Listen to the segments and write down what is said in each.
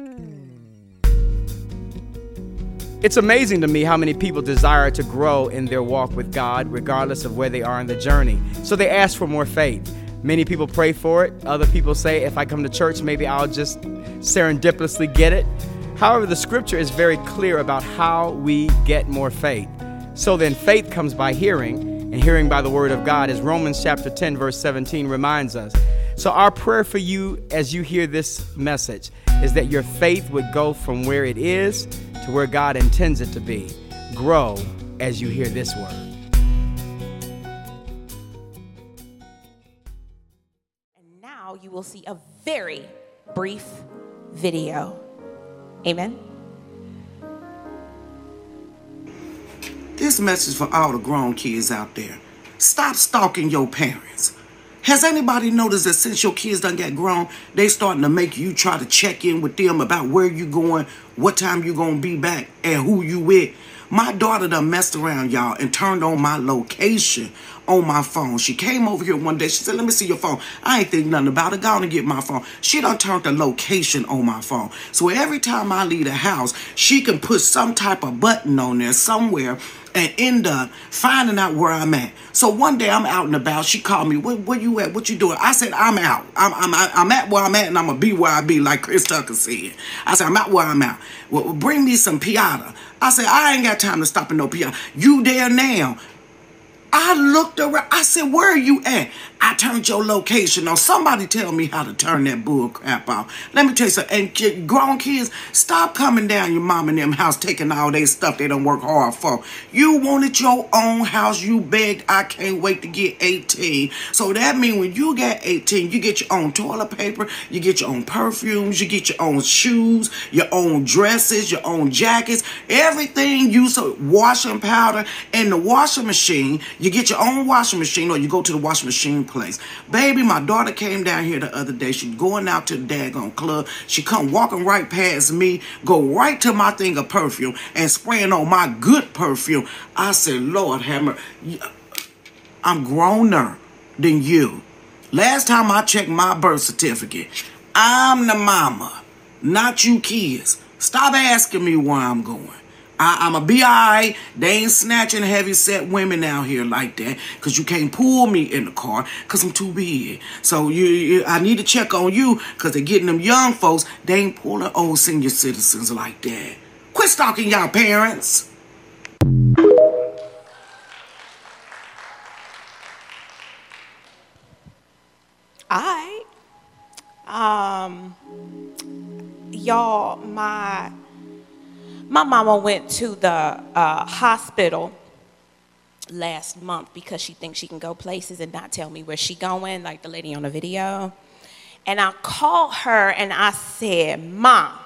Hmm. It's amazing to me how many people desire to grow in their walk with God, regardless of where they are in the journey. So they ask for more faith. Many people pray for it. Other people say, if I come to church, maybe I'll just serendipitously get it. However, the scripture is very clear about how we get more faith. So then, faith comes by hearing, and hearing by the word of God, as Romans chapter 10, verse 17 reminds us. So, our prayer for you as you hear this message is that your faith would go from where it is to where God intends it to be. Grow as you hear this word. And now you will see a very brief video. Amen. This message for all the grown kids out there. Stop stalking your parents. Has anybody noticed that since your kids done got grown, they starting to make you try to check in with them about where you going, what time you gonna be back, and who you with? My daughter done messed around, y'all, and turned on my location on my phone. She came over here one day. She said, Let me see your phone. I ain't think nothing about it. Go on and get my phone. She done turned the location on my phone. So every time I leave the house, she can put some type of button on there somewhere and end up finding out where I'm at. So one day I'm out and about. She called me. Where, where you at? What you doing? I said I'm out. I'm, I'm I'm at where I'm at, and I'm gonna be where I be, like Chris Tucker said. I said I'm out where I'm at. Well, bring me some piata. I said I ain't got time to stop at no piata. You there now? I looked around. I said, Where are you at? I turned your location on. Somebody tell me how to turn that bull crap off. Let me tell you something. And grown kids, stop coming down your mom and them house taking all their stuff they don't work hard for. You wanted your own house. You begged. I can't wait to get 18. So that means when you get 18, you get your own toilet paper, you get your own perfumes, you get your own shoes, your own dresses, your own jackets, everything you so washing powder and the washing machine. You get your own washing machine or you go to the washing machine place. Baby, my daughter came down here the other day. She going out to the daggone club. She come walking right past me, go right to my thing of perfume and spraying on my good perfume. I said, Lord Hammer, uh, I'm growner than you. Last time I checked my birth certificate, I'm the mama, not you kids. Stop asking me where I'm going. I, am a BI. They ain't snatching heavy set women out here like that because you can't pull me in the car because I'm too big. So you, you, I need to check on you because they're getting them young folks. They ain't pulling old senior citizens like that. Quit stalking y'all parents. I, um, y'all, my my mama went to the uh, hospital last month because she thinks she can go places and not tell me where she going, like the lady on the video. And I called her and I said, Mom,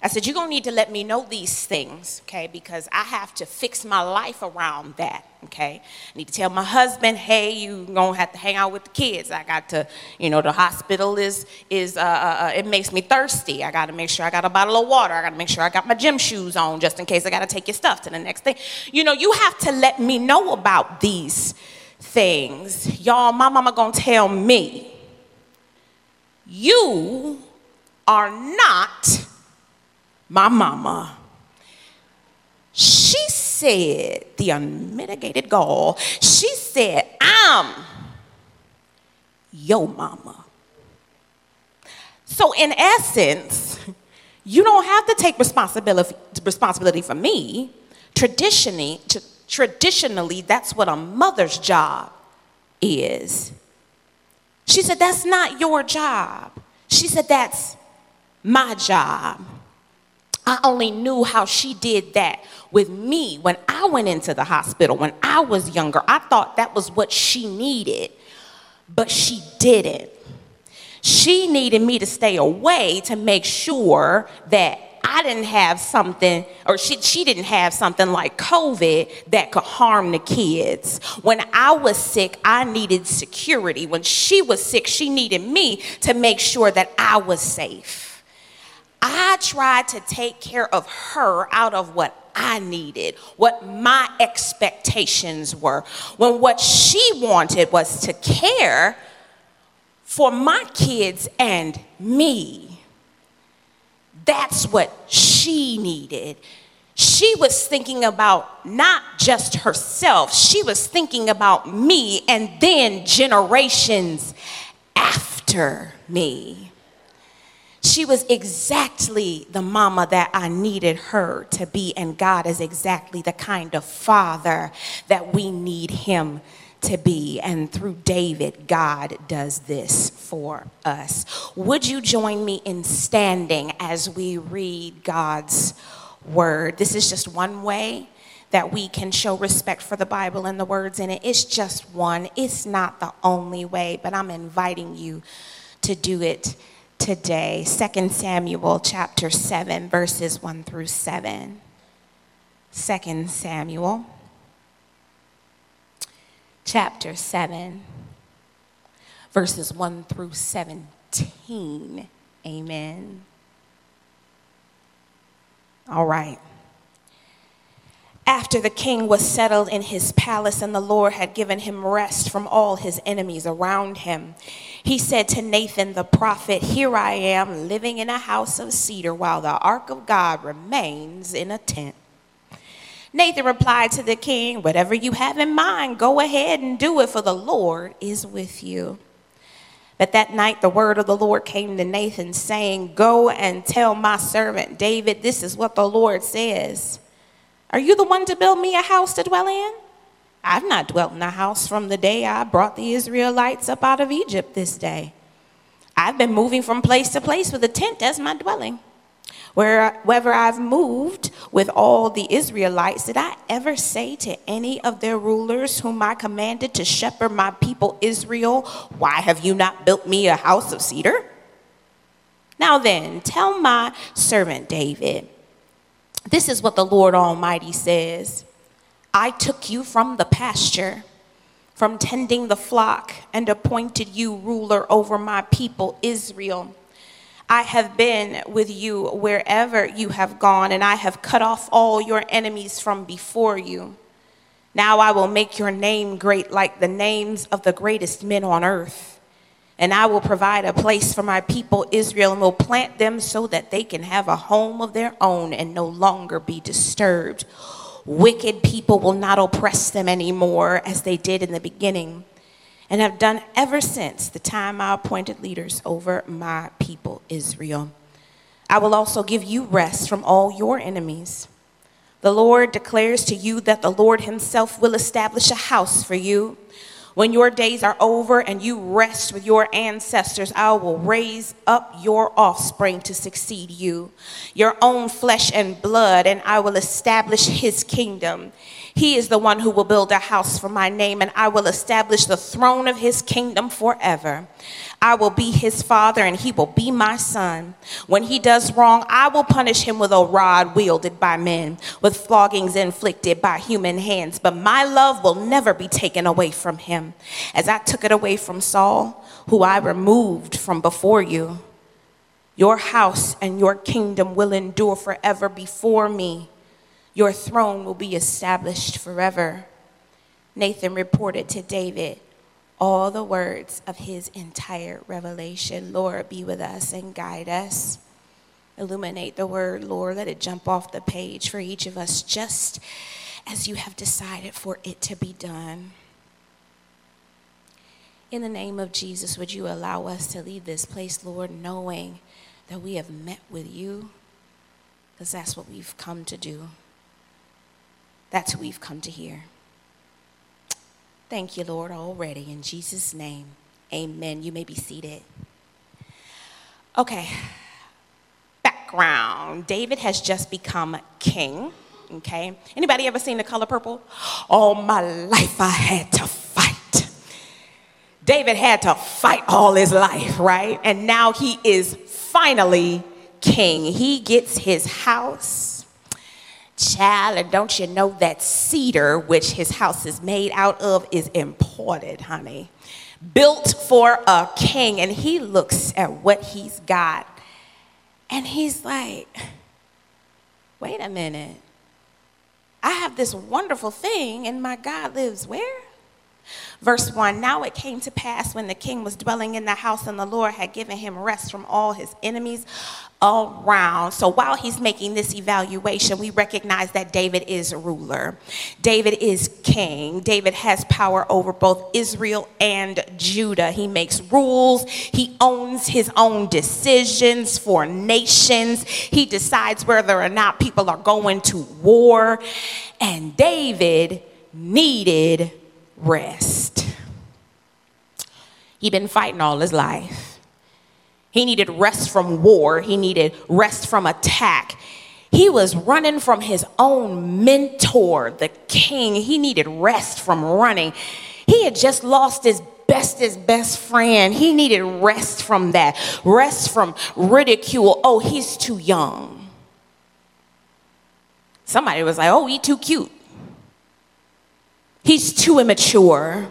I said, You're going to need to let me know these things, okay? Because I have to fix my life around that, okay? I need to tell my husband, Hey, you're going to have to hang out with the kids. I got to, you know, the hospital is, is uh, uh, uh it makes me thirsty. I got to make sure I got a bottle of water. I got to make sure I got my gym shoes on just in case I got to take your stuff to the next thing. You know, you have to let me know about these things. Y'all, my mama going to tell me, You are not my mama, she said, the unmitigated gall, she said, I'm your mama. So, in essence, you don't have to take responsibility, responsibility for me. Traditionally, traditionally, that's what a mother's job is. She said, That's not your job. She said, That's my job. I only knew how she did that with me when I went into the hospital when I was younger. I thought that was what she needed, but she didn't. She needed me to stay away to make sure that I didn't have something, or she, she didn't have something like COVID that could harm the kids. When I was sick, I needed security. When she was sick, she needed me to make sure that I was safe. I tried to take care of her out of what I needed, what my expectations were, when what she wanted was to care for my kids and me. That's what she needed. She was thinking about not just herself, she was thinking about me and then generations after me. She was exactly the mama that I needed her to be, and God is exactly the kind of father that we need him to be. And through David, God does this for us. Would you join me in standing as we read God's word? This is just one way that we can show respect for the Bible and the words in it. It's just one, it's not the only way, but I'm inviting you to do it today. 2 Samuel chapter 7, verses 1 through 7. 2 Samuel chapter 7, verses 1 through 17. Amen. All right. After the king was settled in his palace and the Lord had given him rest from all his enemies around him, he said to Nathan the prophet, Here I am living in a house of cedar while the ark of God remains in a tent. Nathan replied to the king, Whatever you have in mind, go ahead and do it, for the Lord is with you. But that night the word of the Lord came to Nathan, saying, Go and tell my servant David, this is what the Lord says. Are you the one to build me a house to dwell in? I've not dwelt in a house from the day I brought the Israelites up out of Egypt this day. I've been moving from place to place with a tent as my dwelling. Wherever I've moved with all the Israelites, did I ever say to any of their rulers whom I commanded to shepherd my people Israel, Why have you not built me a house of cedar? Now then, tell my servant David, this is what the Lord Almighty says I took you from the pasture, from tending the flock, and appointed you ruler over my people Israel. I have been with you wherever you have gone, and I have cut off all your enemies from before you. Now I will make your name great like the names of the greatest men on earth. And I will provide a place for my people Israel and will plant them so that they can have a home of their own and no longer be disturbed. Wicked people will not oppress them anymore as they did in the beginning and have done ever since the time I appointed leaders over my people Israel. I will also give you rest from all your enemies. The Lord declares to you that the Lord Himself will establish a house for you when your days are over and you rest with your ancestors, I will raise up your offspring to succeed you, your own flesh and blood, and I will establish his kingdom. He is the one who will build a house for my name, and I will establish the throne of his kingdom forever. I will be his father and he will be my son. When he does wrong, I will punish him with a rod wielded by men, with floggings inflicted by human hands. But my love will never be taken away from him, as I took it away from Saul, who I removed from before you. Your house and your kingdom will endure forever before me. Your throne will be established forever. Nathan reported to David all the words of his entire revelation. Lord, be with us and guide us. Illuminate the word, Lord. Let it jump off the page for each of us just as you have decided for it to be done. In the name of Jesus, would you allow us to leave this place, Lord, knowing that we have met with you? Because that's what we've come to do. That's who we've come to hear. Thank you, Lord, already. In Jesus' name, amen. You may be seated. Okay, background. David has just become king. Okay, anybody ever seen the color purple? All my life I had to fight. David had to fight all his life, right? And now he is finally king. He gets his house Child, and don't you know that cedar, which his house is made out of, is imported, honey. Built for a king. And he looks at what he's got and he's like, wait a minute. I have this wonderful thing, and my God lives where? Verse 1 Now it came to pass when the king was dwelling in the house and the Lord had given him rest from all his enemies around. So while he's making this evaluation, we recognize that David is ruler. David is king. David has power over both Israel and Judah. He makes rules, he owns his own decisions for nations, he decides whether or not people are going to war. And David needed rest. He'd been fighting all his life. He needed rest from war, he needed rest from attack. He was running from his own mentor, the king. He needed rest from running. He had just lost his bestest best friend. He needed rest from that, rest from ridicule. Oh, he's too young. Somebody was like, oh, he's too cute. He's too immature.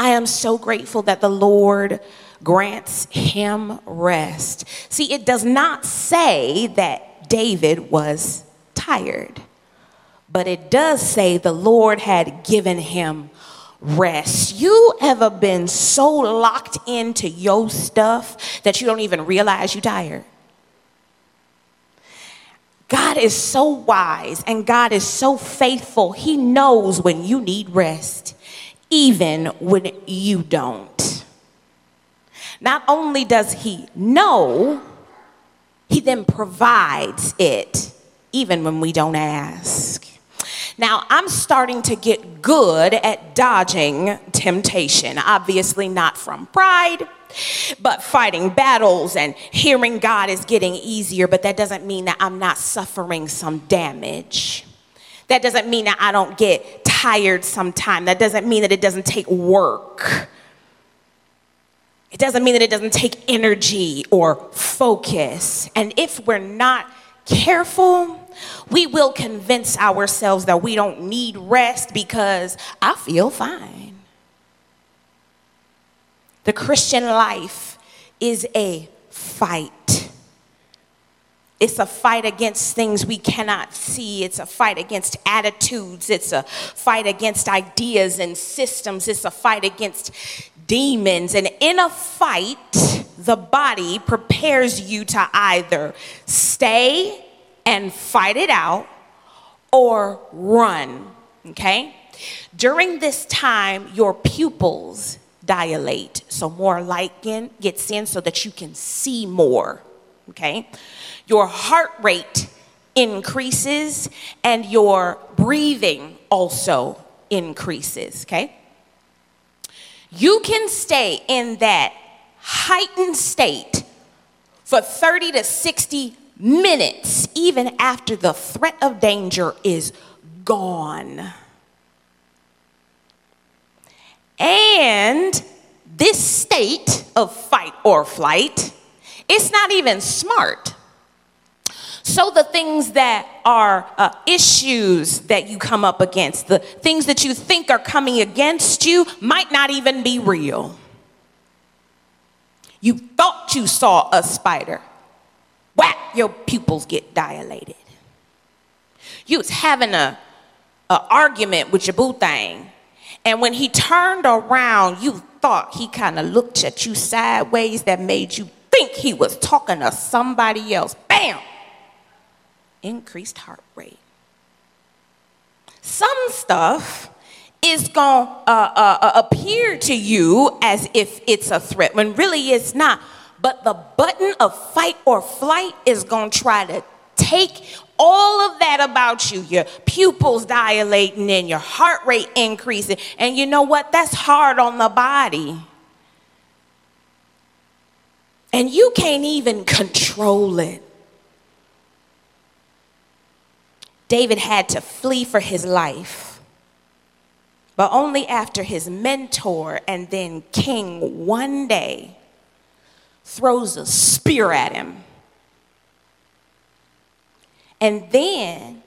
I am so grateful that the Lord grants him rest. See, it does not say that David was tired, but it does say the Lord had given him rest. You ever been so locked into your stuff that you don't even realize you're tired? God is so wise and God is so faithful. He knows when you need rest, even when you don't. Not only does He know, He then provides it, even when we don't ask. Now, I'm starting to get good at dodging temptation. Obviously, not from pride, but fighting battles and hearing God is getting easier, but that doesn't mean that I'm not suffering some damage. That doesn't mean that I don't get tired sometime. That doesn't mean that it doesn't take work. It doesn't mean that it doesn't take energy or focus. And if we're not careful, we will convince ourselves that we don't need rest because I feel fine. The Christian life is a fight. It's a fight against things we cannot see. It's a fight against attitudes. It's a fight against ideas and systems. It's a fight against demons. And in a fight, the body prepares you to either stay and fight it out or run. Okay? During this time, your pupils dilate. So more light gets in so that you can see more. Okay? Your heart rate increases and your breathing also increases. Okay? You can stay in that heightened state for 30 to 60 minutes, even after the threat of danger is gone. And this state of fight or flight, it's not even smart. So, the things that are uh, issues that you come up against, the things that you think are coming against you, might not even be real. You thought you saw a spider, whack, your pupils get dilated. You was having a, a argument with your boo thing, and when he turned around, you thought he kind of looked at you sideways that made you think he was talking to somebody else. Bam! Increased heart rate. Some stuff is going to uh, uh, uh, appear to you as if it's a threat when really it's not. But the button of fight or flight is going to try to take all of that about you, your pupils dilating and your heart rate increasing. And you know what? That's hard on the body. And you can't even control it. David had to flee for his life, but only after his mentor and then king one day throws a spear at him and then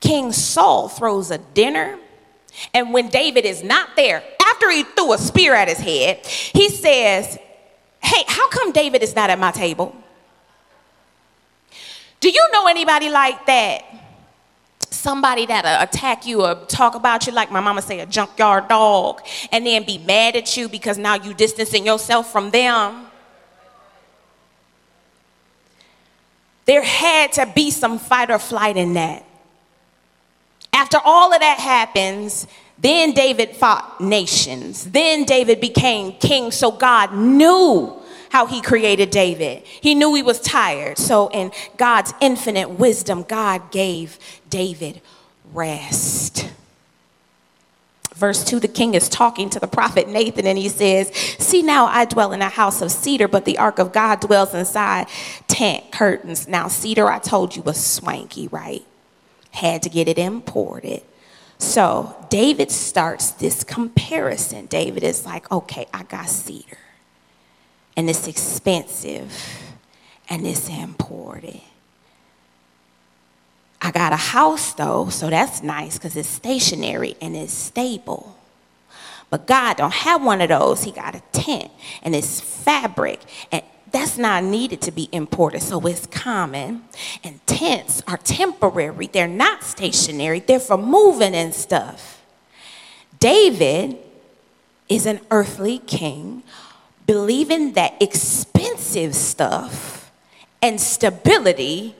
King Saul throws a dinner. And when David is not there, after he threw a spear at his head, he says, Hey, how come David is not at my table? Do you know anybody like that? somebody that'll attack you or talk about you like my mama say a junkyard dog and then be mad at you because now you distancing yourself from them there had to be some fight or flight in that after all of that happens then david fought nations then david became king so god knew how he created David. He knew he was tired. So, in God's infinite wisdom, God gave David rest. Verse 2 the king is talking to the prophet Nathan, and he says, See now, I dwell in a house of cedar, but the ark of God dwells inside tent curtains. Now, cedar, I told you, was swanky, right? Had to get it imported. So, David starts this comparison. David is like, Okay, I got cedar and it's expensive and it's important. I got a house though, so that's nice because it's stationary and it's stable. But God don't have one of those. He got a tent and it's fabric and that's not needed to be imported, so it's common. And tents are temporary, they're not stationary, they're for moving and stuff. David is an earthly king believing that expensive stuff and stability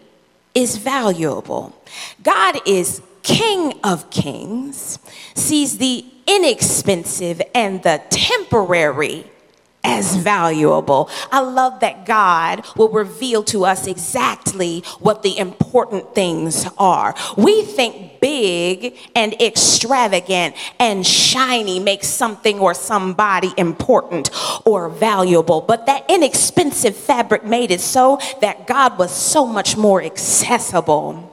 is valuable. God is King of kings, sees the inexpensive and the temporary as valuable. I love that God will reveal to us exactly what the important things are. We think big and extravagant and shiny makes something or somebody important or valuable, but that inexpensive fabric made it so that God was so much more accessible.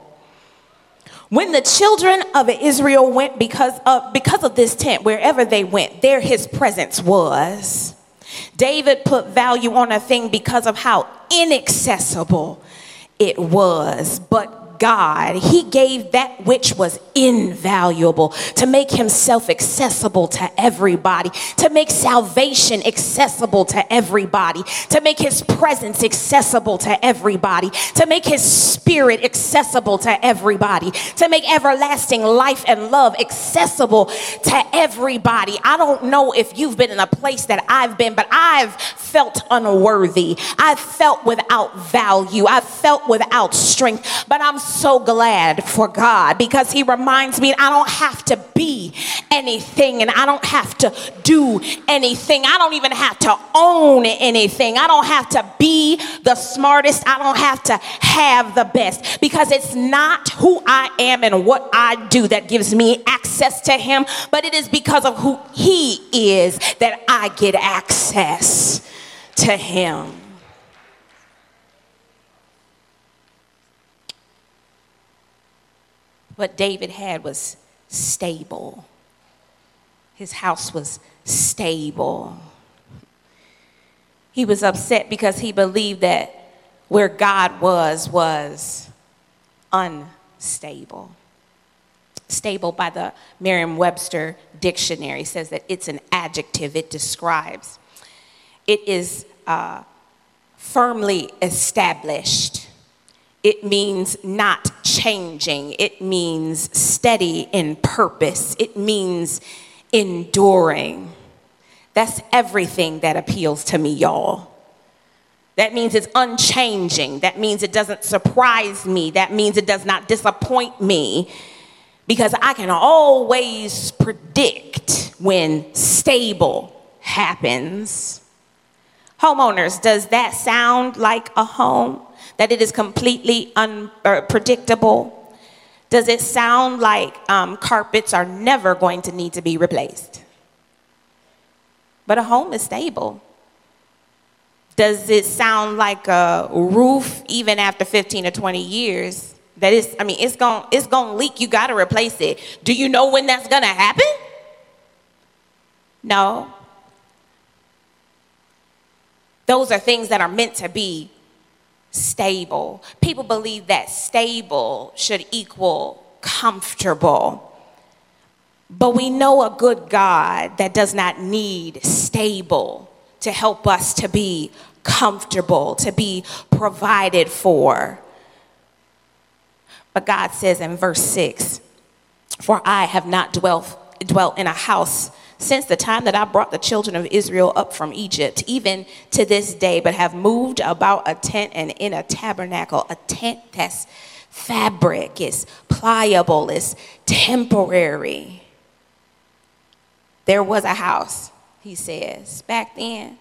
When the children of Israel went because of, because of this tent, wherever they went, there his presence was. David put value on a thing because of how inaccessible it was. But God, He gave that which was invaluable to make Himself accessible to everybody, to make salvation accessible to everybody, to make His presence accessible to everybody, to make His Spirit accessible to everybody, to make everlasting life and love accessible to everybody. I don't know if you've been in a place that I've been, but I've felt unworthy. I've felt without value. I've felt without strength, but I'm so glad for God because He reminds me I don't have to be anything and I don't have to do anything. I don't even have to own anything. I don't have to be the smartest. I don't have to have the best because it's not who I am and what I do that gives me access to Him, but it is because of who He is that I get access to Him. What David had was stable. His house was stable. He was upset because he believed that where God was was unstable. Stable by the Merriam Webster dictionary says that it's an adjective, it describes. It is uh, firmly established it means not changing. It means steady in purpose. It means enduring. That's everything that appeals to me, y'all. That means it's unchanging. That means it doesn't surprise me. That means it does not disappoint me because I can always predict when stable happens. Homeowners, does that sound like a home? That it is completely unpredictable? Does it sound like um, carpets are never going to need to be replaced? But a home is stable. Does it sound like a roof, even after 15 or 20 years, that is, I mean, it's going it's gonna leak, you gotta replace it. Do you know when that's gonna happen? No. Those are things that are meant to be stable. People believe that stable should equal comfortable. But we know a good God that does not need stable to help us to be comfortable, to be provided for. But God says in verse 6 For I have not dwelt, dwelt in a house since the time that I brought the children of Israel up from Egypt, even to this day, but have moved about a tent and in a tabernacle, a tent that's fabric, is pliable, is temporary. There was a house, he says, back then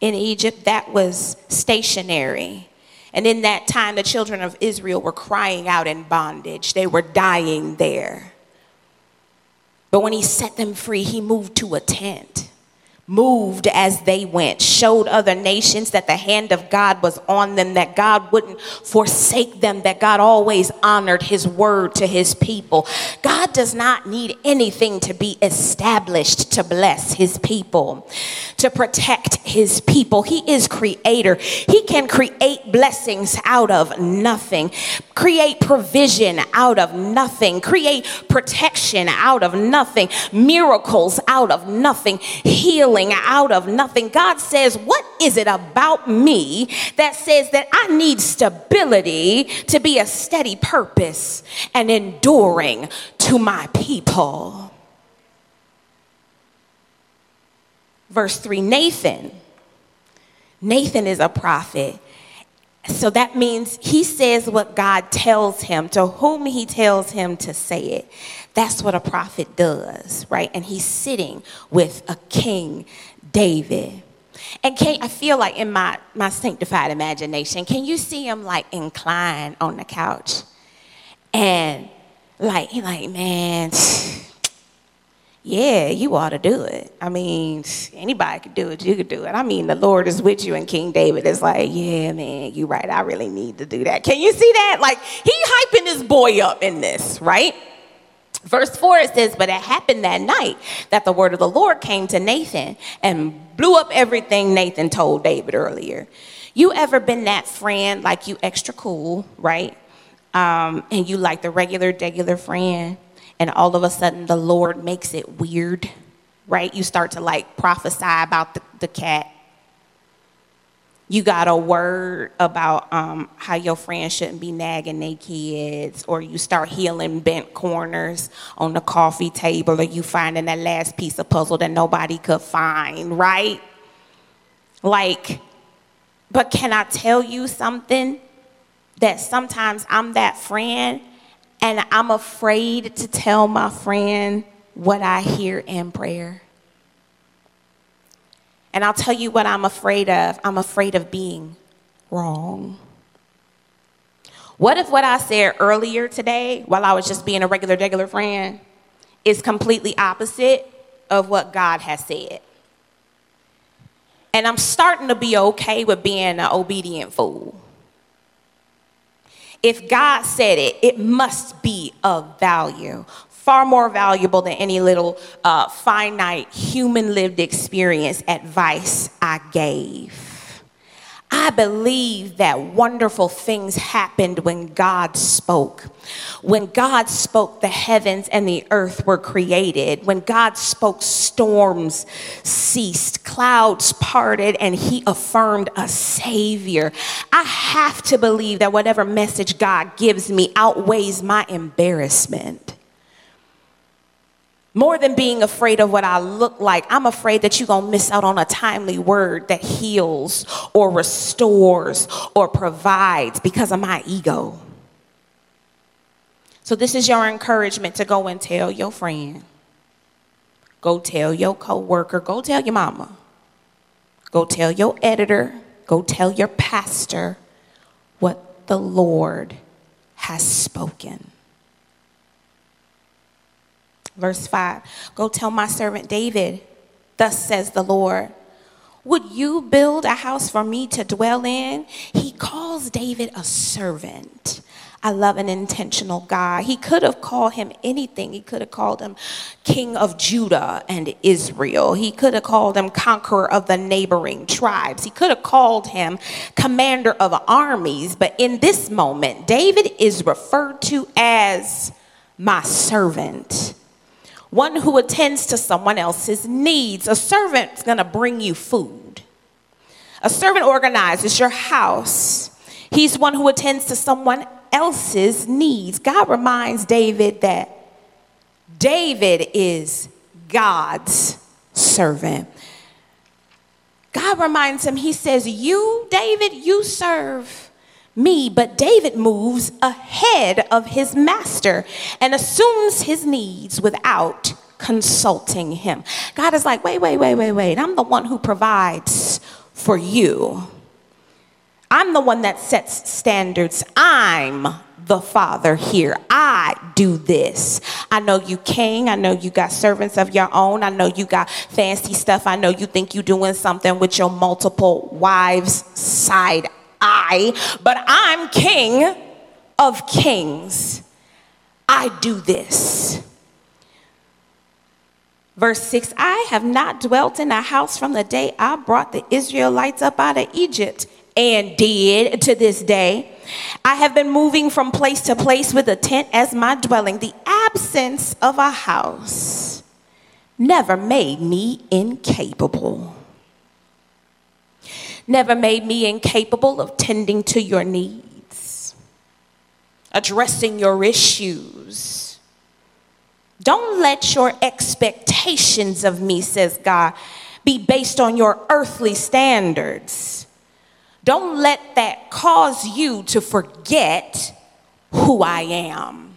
in Egypt that was stationary. And in that time, the children of Israel were crying out in bondage. They were dying there. But when he set them free, he moved to a tent moved as they went, showed other nations that the hand of God was on them, that God wouldn't forsake them, that God always honored his word to his people. God does not need anything to be established to bless his people, to protect his people. He is creator. He can create blessings out of nothing, create provision out of nothing, create protection out of nothing, miracles out of nothing, healing healing out of nothing. God says, What is it about me that says that I need stability to be a steady purpose and enduring to my people? Verse 3 Nathan. Nathan is a prophet. So that means he says what God tells him, to whom he tells him to say it. That's what a prophet does, right? And he's sitting with a king, David. And can I feel like in my, my sanctified imagination, can you see him like inclined on the couch? And like, he like, man, yeah, you ought to do it. I mean, anybody could do it. You could do it. I mean, the Lord is with you, and King David is like, yeah, man, you're right. I really need to do that. Can you see that? Like, he hyping his boy up in this, right? Verse 4 it says, But it happened that night that the word of the Lord came to Nathan and blew up everything Nathan told David earlier. You ever been that friend, like you extra cool, right? Um, and you like the regular, regular friend, and all of a sudden the Lord makes it weird, right? You start to like prophesy about the, the cat you got a word about um, how your friends shouldn't be nagging their kids, or you start healing bent corners on the coffee table, or you finding that last piece of puzzle that nobody could find, right? Like, but can I tell you something? That sometimes I'm that friend and I'm afraid to tell my friend what I hear in prayer. And I'll tell you what I'm afraid of I'm afraid of being wrong. What if what I said earlier today, while I was just being a regular, regular friend, is completely opposite of what God has said? And I'm starting to be okay with being an obedient fool. If God said it, it must be of value far more valuable than any little uh, finite human lived experience advice I gave. I believe that wonderful things happened when God spoke. When God spoke, the heavens and the earth were created. When God spoke, storms ceased, clouds parted, and He affirmed a Savior. I have to believe that whatever message God gives me outweighs my embarrassment. More than being afraid of what I look like, I'm afraid that you're going to miss out on a timely word that heals or restores or provides because of my ego. So, this is your encouragement to go and tell your friend, go tell your coworker, go tell your mama, go tell your editor, go tell your pastor what the Lord has spoken. Verse 5 Go tell my servant David, thus says the Lord. Would you build a house for me to dwell in? He calls David a servant. I love an intentional God. He could have called him anything. He could have called him king of Judah and Israel. He could have called him conqueror of the neighboring tribes. He could have called him commander of armies. But in this moment, David is referred to as my servant one who attends to someone else's needs. A servant's gonna bring you food. A servant organizes your house. He's one who attends to someone else's needs. God reminds David that David is God's servant. God reminds him, He says, You, David, you serve me. But David moves ahead of his master and assumes his needs without consulting him. God is like, Wait, wait, wait, wait, wait. I'm the one who provides for you. I'm the one that sets standards. I'm the Father here. I do this. I know you king. I know you got servants of your own. I know you got fancy stuff. I know you think you're doing something with your multiple wives side eye, but I'm king of kings. I do this. Verse 6 I have not dwelt in a house from the day I brought the Israelites up out of Egypt and did to this day. I have been moving from place to place with a tent as my dwelling. The absence of a house never made me incapable. Never made me incapable of tending to your needs, addressing your issues. Don't let your expectations of me, says God, be based on your earthly standards don't let that cause you to forget who I am.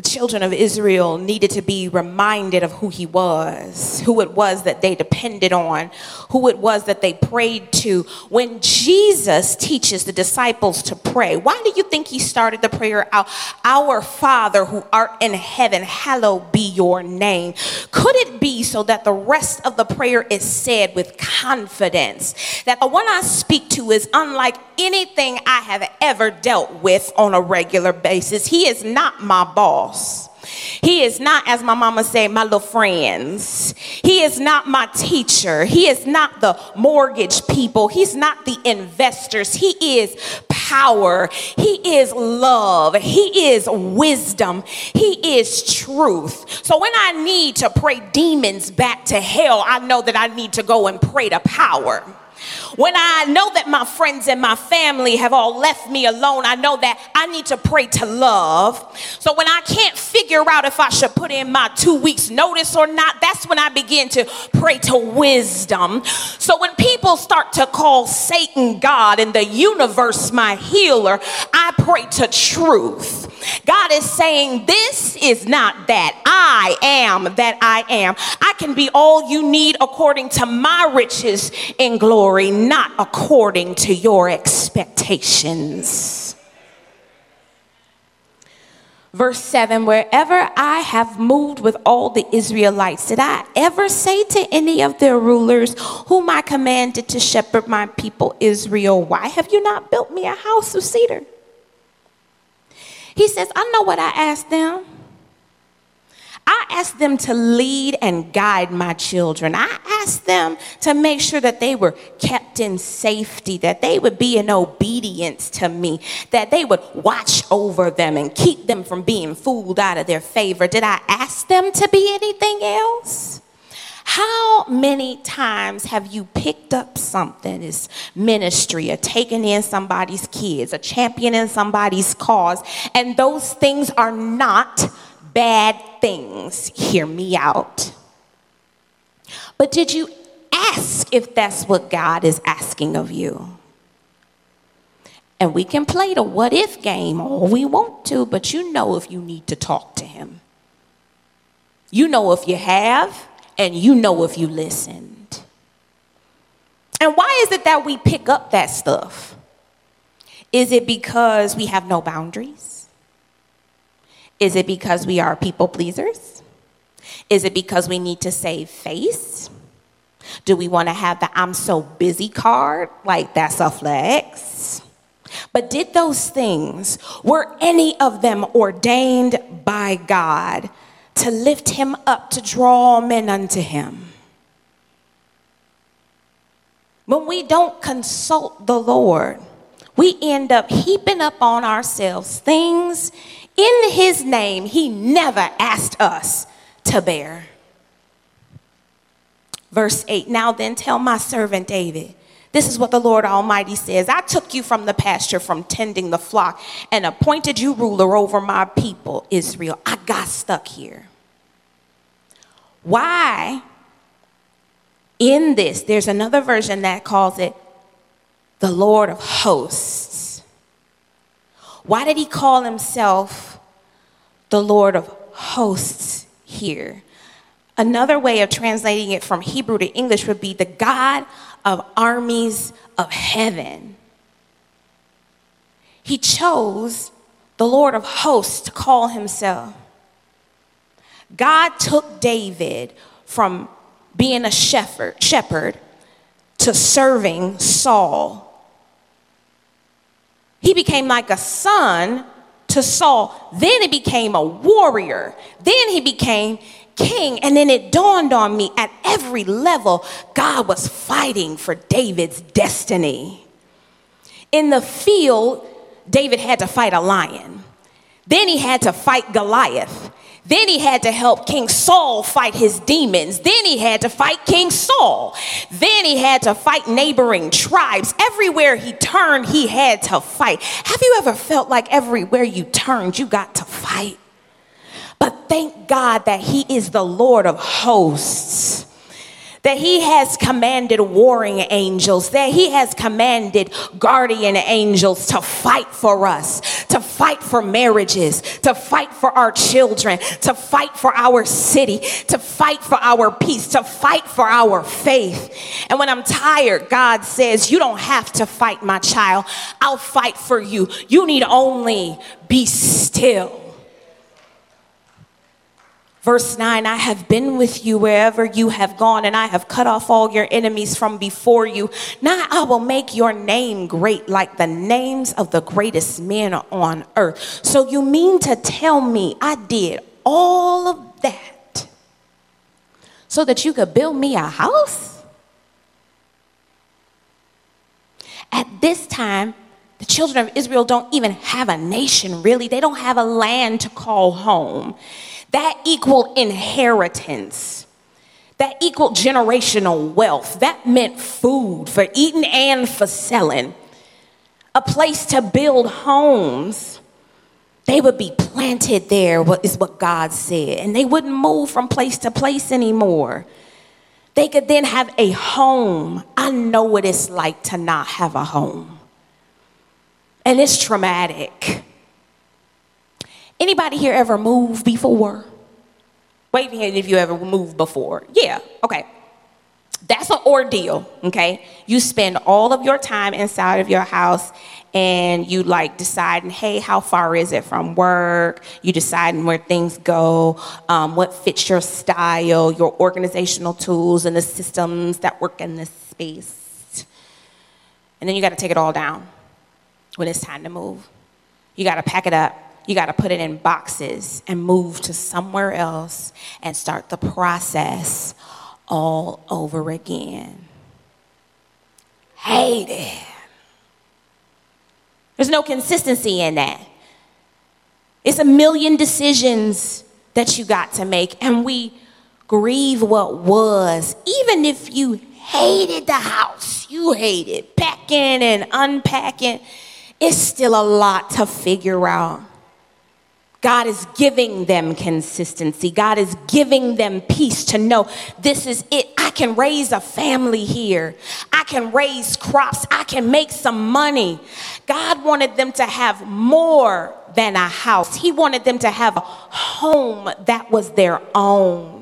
The children of Israel needed to be reminded of who he was, who it was that they depended on, who it was that they prayed to. When Jesus teaches the disciples to pray, why do you think he started the prayer out? Our Father who art in heaven, hallowed be your name. Could it be so that the rest of the prayer is said with confidence that the one I speak to is unlike anything I have ever dealt with on a regular basis? He is not my boss boss. He is not, as my mama say, my little friends. He is not my teacher. He is not the mortgage people. He's not the investors. He is power. He is love. He is wisdom. He is truth. So when I need to pray demons back to hell, I know that I need to go and pray to power. When I know that my friends and my family have all left me alone, I know that I need to pray to love. So when I can't figure out if I should put in my two weeks notice or not, that's when I begin to pray to wisdom. So when people start to call Satan God and the universe my healer, I pray to truth. God is saying, This is not that. I am that I am. I can be all you need according to my riches in glory, not according to your expectations. Verse 7 Wherever I have moved with all the Israelites, did I ever say to any of their rulers, whom I commanded to shepherd my people Israel, Why have you not built me a house of cedar? He says, I know what I asked them. I asked them to lead and guide my children. I asked them to make sure that they were kept in safety, that they would be in obedience to me, that they would watch over them and keep them from being fooled out of their favor. Did I ask them to be anything else? How many times have you picked up something as ministry, or taken in somebody's kids, a champion in somebody's cause, and those things are not bad things? Hear me out. But did you ask if that's what God is asking of you? And we can play the what if game all we want to, but you know if you need to talk to Him. You know if you have, and you know if you listened. And why is it that we pick up that stuff? Is it because we have no boundaries? Is it because we are people pleasers? Is it because we need to save face? Do we want to have the I'm so busy card? Like that's a flex. But did those things, were any of them ordained by God to lift him up, to draw men unto him. When we don't consult the Lord, we end up heaping up on ourselves things in his name he never asked us to bear. Verse 8 Now then, tell my servant David This is what the Lord Almighty says I took you from the pasture, from tending the flock, and appointed you ruler over my people, Israel. I got stuck here. Why? In this, there's another version that calls it the Lord of hosts. Why did he call himself the Lord of hosts here? Another way of translating it from Hebrew to English would be the God of armies of heaven. He chose the Lord of hosts to call himself. God took David from being a shepherd, shepherd to serving Saul. He became like a son to Saul. Then he became a warrior. Then he became king. And then it dawned on me at every level, God was fighting for David's destiny. In the field, David had to fight a lion. Then he had to fight Goliath. Then he had to help King Saul fight his demons. Then he had to fight King Saul. Then he had to fight neighboring tribes. Everywhere he turned, he had to fight. Have you ever felt like everywhere you turned, you got to fight? But thank God that he is the Lord of hosts that he has commanded warring angels, that he has commanded guardian angels to fight for us, to fight for marriages, to fight for our children, to fight for our city, to fight for our peace, to fight for our faith. And when I'm tired, God says, You don't have to fight, my child. I'll fight for you. You need only be still. Verse 9 I have been with you wherever you have gone, and I have cut off all your enemies from before you. Now I will make your name great like the names of the greatest men on earth. So you mean to tell me I did all of that so that you could build me a house? At this time, the children of Israel don't even have a nation, really. They don't have a land to call home. That equaled inheritance. That equaled generational wealth. That meant food for eating and for selling. A place to build homes. They would be planted there, is what God said. And they wouldn't move from place to place anymore. They could then have a home. I know what it's like to not have a home. And it's traumatic. Anybody here ever moved before? wave hand if you ever moved before. Yeah, okay. That's an ordeal, okay? You spend all of your time inside of your house and you like deciding, hey, how far is it from work? You deciding where things go, um, what fits your style, your organizational tools, and the systems that work in this space. And then you got to take it all down when it's time to move. You got to pack it up you got to put it in boxes and move to somewhere else and start the process all over again. Hate it. There's no consistency in that. It's a million decisions that you got to make, and we grieve what was, even if you hated the house, you hated packing and unpacking, it's still a lot to figure out. God is giving them consistency. God is giving them peace to know this is it. I can raise a family here. I can raise crops. I can make some money. God wanted them to have more than a house, He wanted them to have a home that was their own.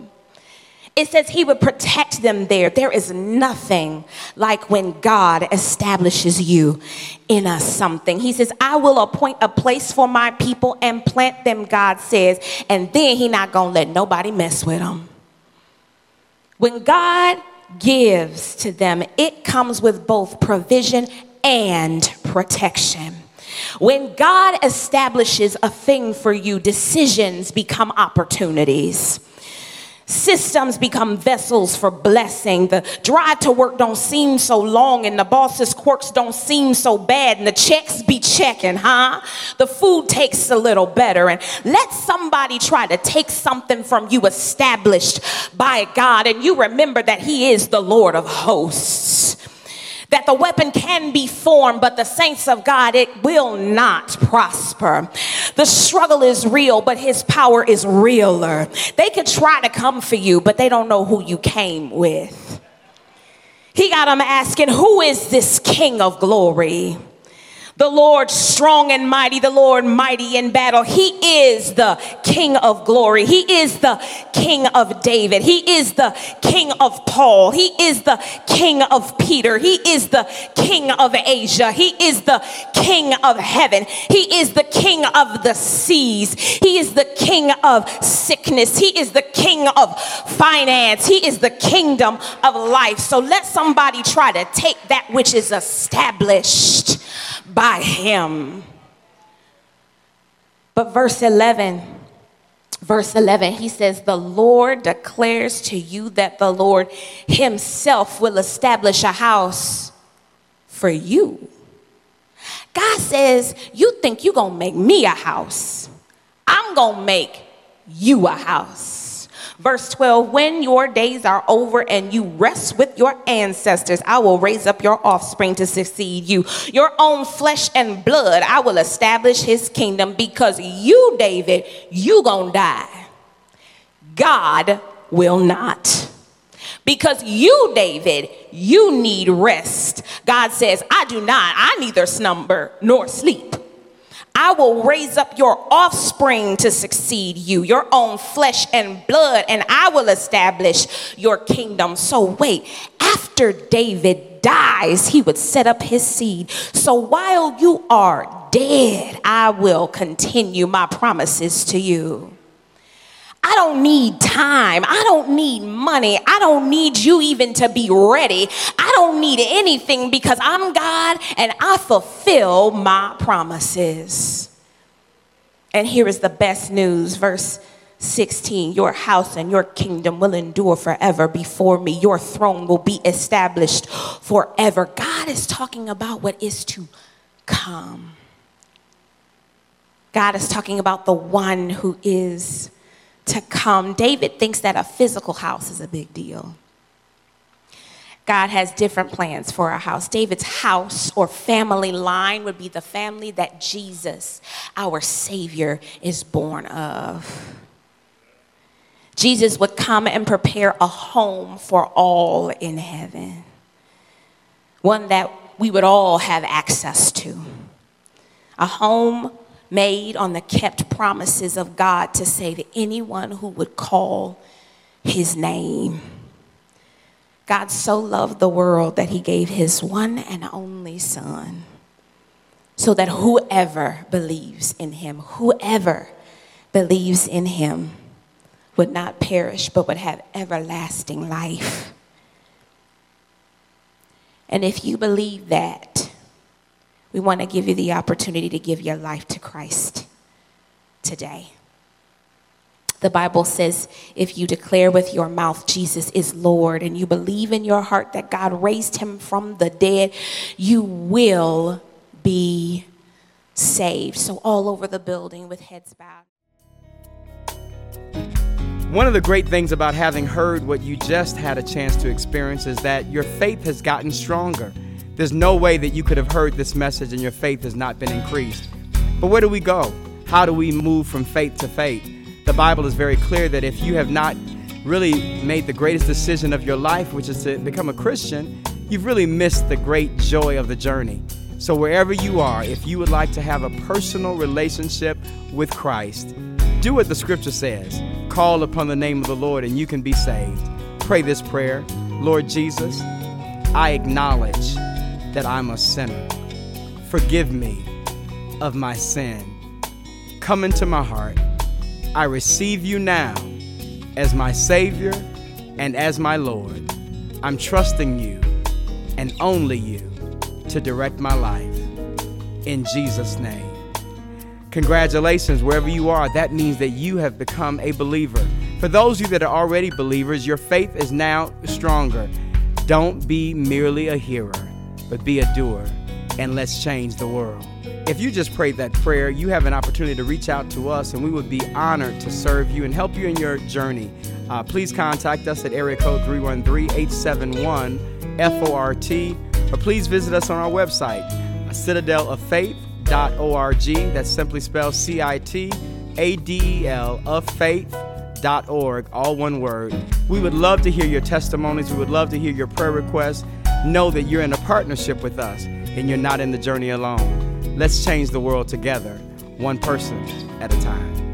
It says he would protect them there. There is nothing like when God establishes you in a something. He says, I will appoint a place for my people and plant them, God says, and then he not gonna let nobody mess with them. When God gives to them, it comes with both provision and protection. When God establishes a thing for you, decisions become opportunities. Systems become vessels for blessing. The drive to work don't seem so long, and the boss's quirks don't seem so bad, and the checks be checking, huh? The food tastes a little better, and let somebody try to take something from you established by God, and you remember that He is the Lord of hosts that the weapon can be formed, but the saints of God, it will not prosper. The struggle is real, but his power is realer. They could try to come for you, but they don't know who you came with. He got them asking, Who is this King of glory? The Lord strong and mighty, the Lord mighty in battle. He is the King of glory. He is the King of David. He is the King of Paul. He is the King of Peter. He is the King of Azia. He is the King of heaven. He is the King of the seas. He is the King of sickness. He is the King of finance. He is the kingdom of life. So let somebody try to take that which is established by him. But verse 11, verse 11, he says, The Lord declares to you that the Lord himself will establish a house for you. God says, You think you're going to make me a house. I'm going to make you a house. Verse 12, when your days are over and you rest with your ancestors, I will raise up your offspring to succeed you. Your own flesh and blood, I will establish his kingdom because you, David, you gonna die. God will not. Because you, David, you need rest. God says, I do not, I neither slumber nor sleep. I will raise up your offspring to succeed you, your own flesh and blood, and I will establish your kingdom. So, wait, after David dies, he would set up his seed. So, while you are dead, I will continue my promises to you. I don't need time. I don't need money. I don't need you even to be ready. I don't need anything because I'm God and I fulfill my promises. And here is the best news, verse 16 Your house and your kingdom will endure forever before me. Your throne will be established forever. God is talking about what is to come. God is talking about the one who is to come. David thinks that a physical house is a big deal. God has different plans for our house. David's house or family line would be the family that Jesus, our Savior, is born of. Jesus would come and prepare a home for all in heaven, one that we would all have access to. A home made on the kept promises of God to save anyone who would call his name. God so loved the world that he gave his one and only Son, so that whoever believes in him, whoever believes in him, would not perish but would have everlasting life. And if you believe that, we want to give you the opportunity to give your life to Christ today. The Bible says if you declare with your mouth Jesus is Lord and you believe in your heart that God raised him from the dead, you will be saved. So, all over the building with heads bowed. One of the great things about having heard what you just had a chance to experience is that your faith has gotten stronger. There's no way that you could have heard this message and your faith has not been increased. But where do we go? How do we move from faith to faith? The Bible is very clear that if you have not really made the greatest decision of your life, which is to become a Christian, you've really missed the great joy of the journey. So, wherever you are, if you would like to have a personal relationship with Christ, do what the scripture says call upon the name of the Lord and you can be saved. Pray this prayer Lord Jesus, I acknowledge that I'm a sinner. Forgive me of my sin. Come into my heart. I receive you now as my Savior and as my Lord. I'm trusting you and only you to direct my life. In Jesus' name. Congratulations, wherever you are, that means that you have become a believer. For those of you that are already believers, your faith is now stronger. Don't be merely a hearer but be a doer, and let's change the world. If you just prayed that prayer, you have an opportunity to reach out to us, and we would be honored to serve you and help you in your journey. Uh, please contact us at area code 313 871 FORT or please visit us on our website, citadeloffaith.org. That's simply spelled C I T A D E L of faith.org, all one word. We would love to hear your testimonies. We would love to hear your prayer requests. Know that you're in a partnership with us and you're not in the journey alone. Let's change the world together, one person at a time.